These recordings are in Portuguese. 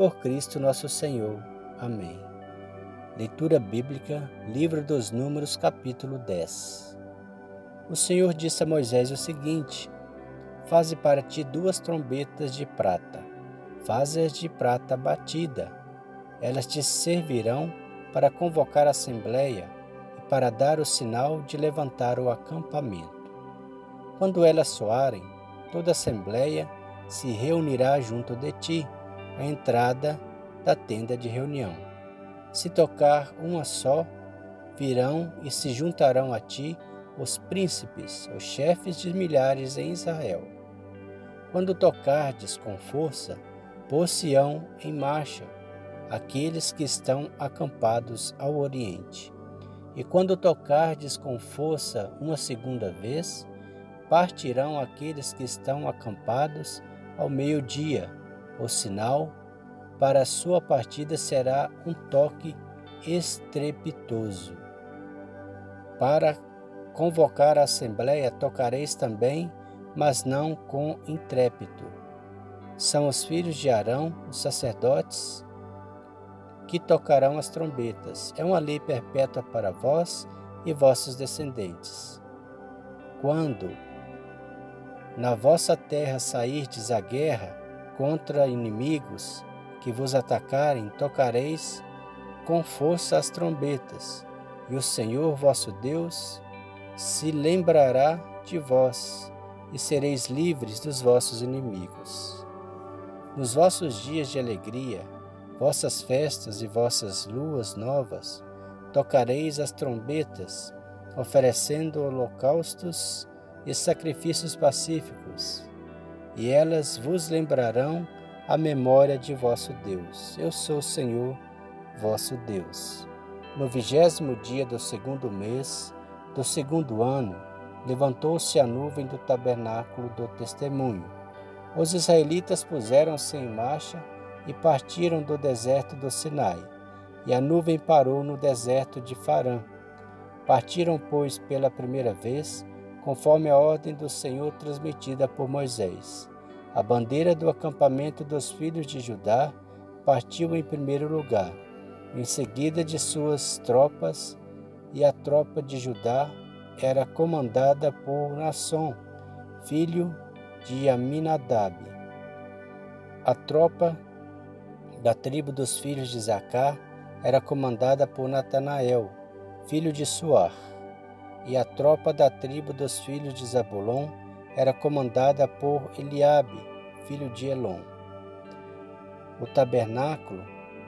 por Cristo nosso Senhor. Amém. Leitura Bíblica, Livro dos Números, capítulo 10. O Senhor disse a Moisés o seguinte: Faze para ti duas trombetas de prata, faze-as de prata batida. Elas te servirão para convocar a assembleia e para dar o sinal de levantar o acampamento. Quando elas soarem, toda a assembleia se reunirá junto de ti a entrada da tenda de reunião. Se tocar uma só, virão e se juntarão a ti os príncipes, os chefes de milhares em Israel. Quando tocardes com força, pôr-se-ão em marcha aqueles que estão acampados ao oriente. E quando tocardes com força uma segunda vez, partirão aqueles que estão acampados ao meio-dia, o sinal para a sua partida será um toque estrepitoso. Para convocar a assembleia tocareis também, mas não com intrépito. São os filhos de Arão, os sacerdotes, que tocarão as trombetas. É uma lei perpétua para vós e vossos descendentes. Quando na vossa terra sairdes à guerra, contra inimigos que vos atacarem, tocareis com força as trombetas, e o Senhor vosso Deus se lembrará de vós, e sereis livres dos vossos inimigos. Nos vossos dias de alegria, vossas festas e vossas luas novas, tocareis as trombetas, oferecendo holocaustos e sacrifícios pacíficos e elas vos lembrarão a memória de vosso Deus. Eu sou o Senhor, vosso Deus. No vigésimo dia do segundo mês do segundo ano, levantou-se a nuvem do tabernáculo do testemunho. Os israelitas puseram-se em marcha e partiram do deserto do Sinai. E a nuvem parou no deserto de Farã. Partiram, pois, pela primeira vez, conforme a ordem do Senhor transmitida por Moisés. A bandeira do acampamento dos filhos de Judá partiu em primeiro lugar, em seguida de suas tropas, e a tropa de Judá era comandada por Nasson, filho de Aminadab. A tropa da tribo dos filhos de Zacá era comandada por Natanael, filho de Suar, e a tropa da tribo dos filhos de Zabulon era comandada por Eliabe, filho de Elon. O tabernáculo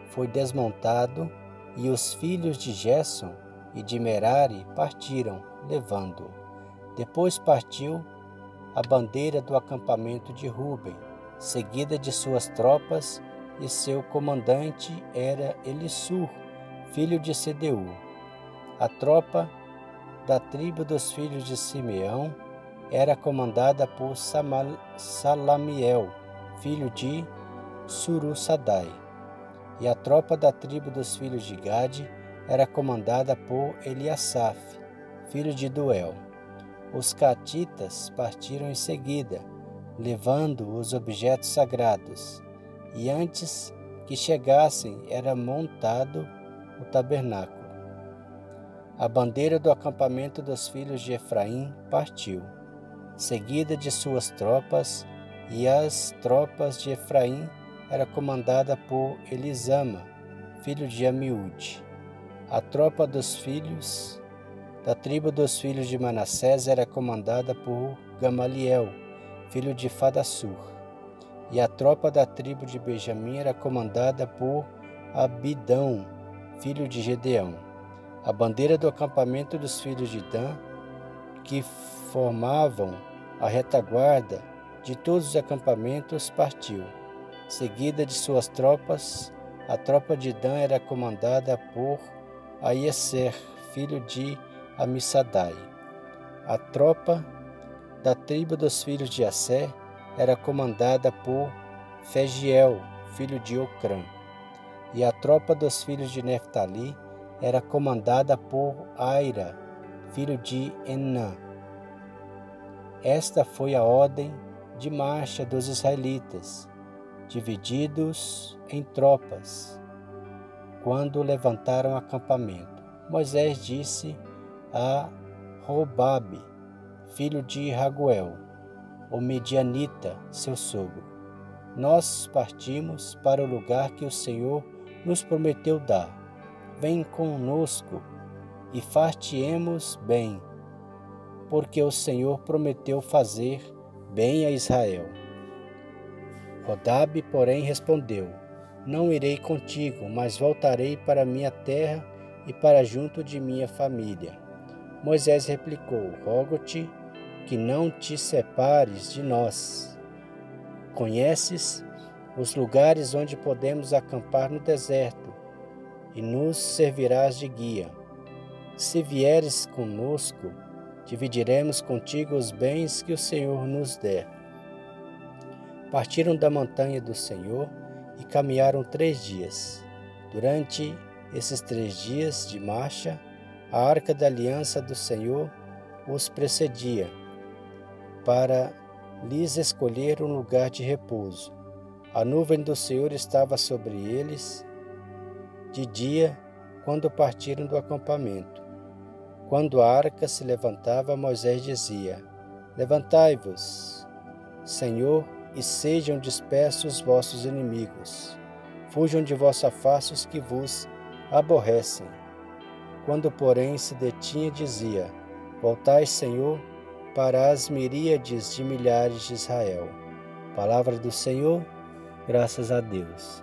foi desmontado e os filhos de Gerson e de Merari partiram, levando-o. Depois partiu a bandeira do acampamento de Ruben, seguida de suas tropas, e seu comandante era Elissur, filho de Sedeur. A tropa da tribo dos filhos de Simeão era comandada por Samal, Salamiel, filho de Surusadai, e a tropa da tribo dos filhos de Gade era comandada por Eliasaf, filho de Duel. Os catitas partiram em seguida, levando os objetos sagrados, e antes que chegassem era montado o tabernáculo. A bandeira do acampamento dos filhos de Efraim partiu seguida de suas tropas, e as tropas de Efraim era comandada por Elisama, filho de Amiúde. A tropa dos filhos da tribo dos filhos de Manassés era comandada por Gamaliel, filho de Fadassur. E a tropa da tribo de Benjamim era comandada por Abidão, filho de Gedeão. A bandeira do acampamento dos filhos de Dan, que formavam a retaguarda de todos os acampamentos, partiu, seguida de suas tropas, a tropa de Dan era comandada por Aieser, filho de Amissadai. A tropa da tribo dos filhos de Assé era comandada por Fegiel, filho de Ocrã. E a tropa dos filhos de Neftali era comandada por Aira, filho de Enã. Esta foi a ordem de marcha dos israelitas, divididos em tropas, quando levantaram acampamento. Moisés disse a Robabe, filho de Raguel, o medianita, seu sogro: Nós partimos para o lugar que o Senhor nos prometeu dar. Vem conosco e fartiemos bem, porque o Senhor prometeu fazer bem a Israel. Rodabe, porém, respondeu: Não irei contigo, mas voltarei para minha terra e para junto de minha família. Moisés replicou: Rogo-te que não te separes de nós. Conheces os lugares onde podemos acampar no deserto e nos servirás de guia. Se vieres conosco, dividiremos contigo os bens que o Senhor nos der. Partiram da montanha do Senhor e caminharam três dias. Durante esses três dias de marcha, a arca da aliança do Senhor os precedia, para lhes escolher um lugar de repouso. A nuvem do Senhor estava sobre eles de dia, quando partiram do acampamento. Quando a arca se levantava, Moisés dizia: Levantai-vos, Senhor, e sejam dispersos os vossos inimigos. Fujam de vossa face os que vos aborrecem. Quando, porém, se detinha, dizia: Voltai, Senhor, para as miríades de milhares de Israel. Palavra do Senhor, graças a Deus.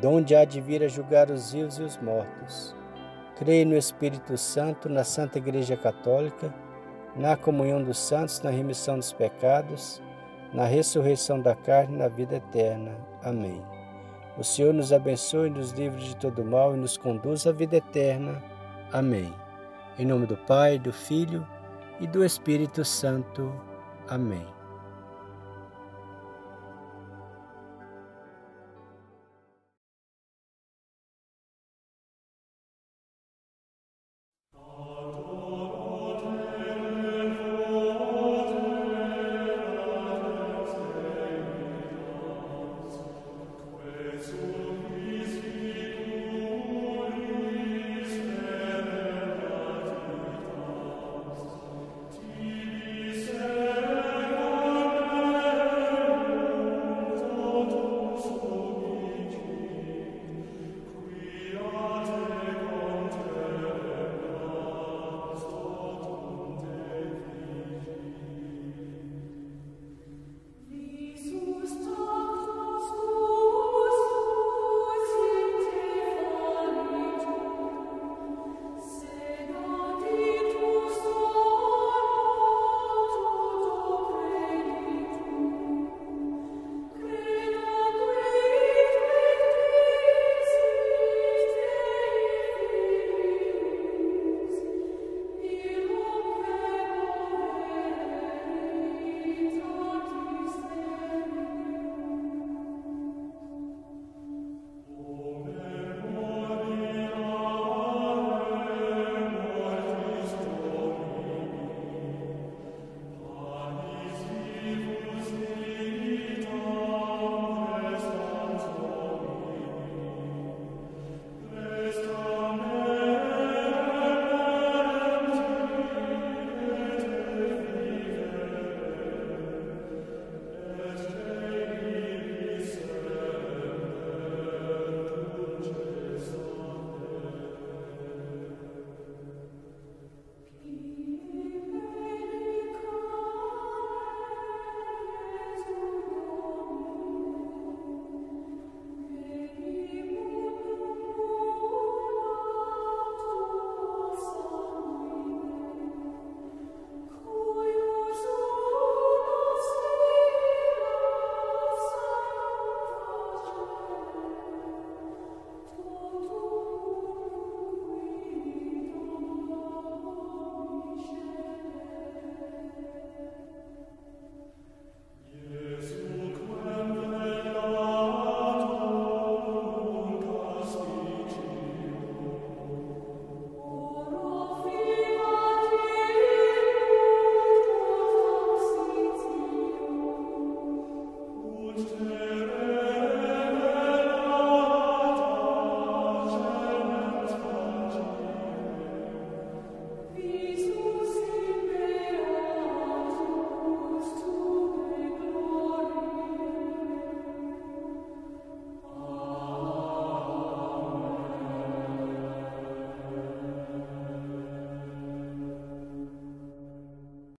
donde há de vir a julgar os vivos e os mortos. Creio no Espírito Santo, na Santa Igreja Católica, na comunhão dos santos, na remissão dos pecados, na ressurreição da carne e na vida eterna. Amém. O Senhor nos abençoe, nos livre de todo mal e nos conduz à vida eterna. Amém. Em nome do Pai, do Filho e do Espírito Santo. Amém.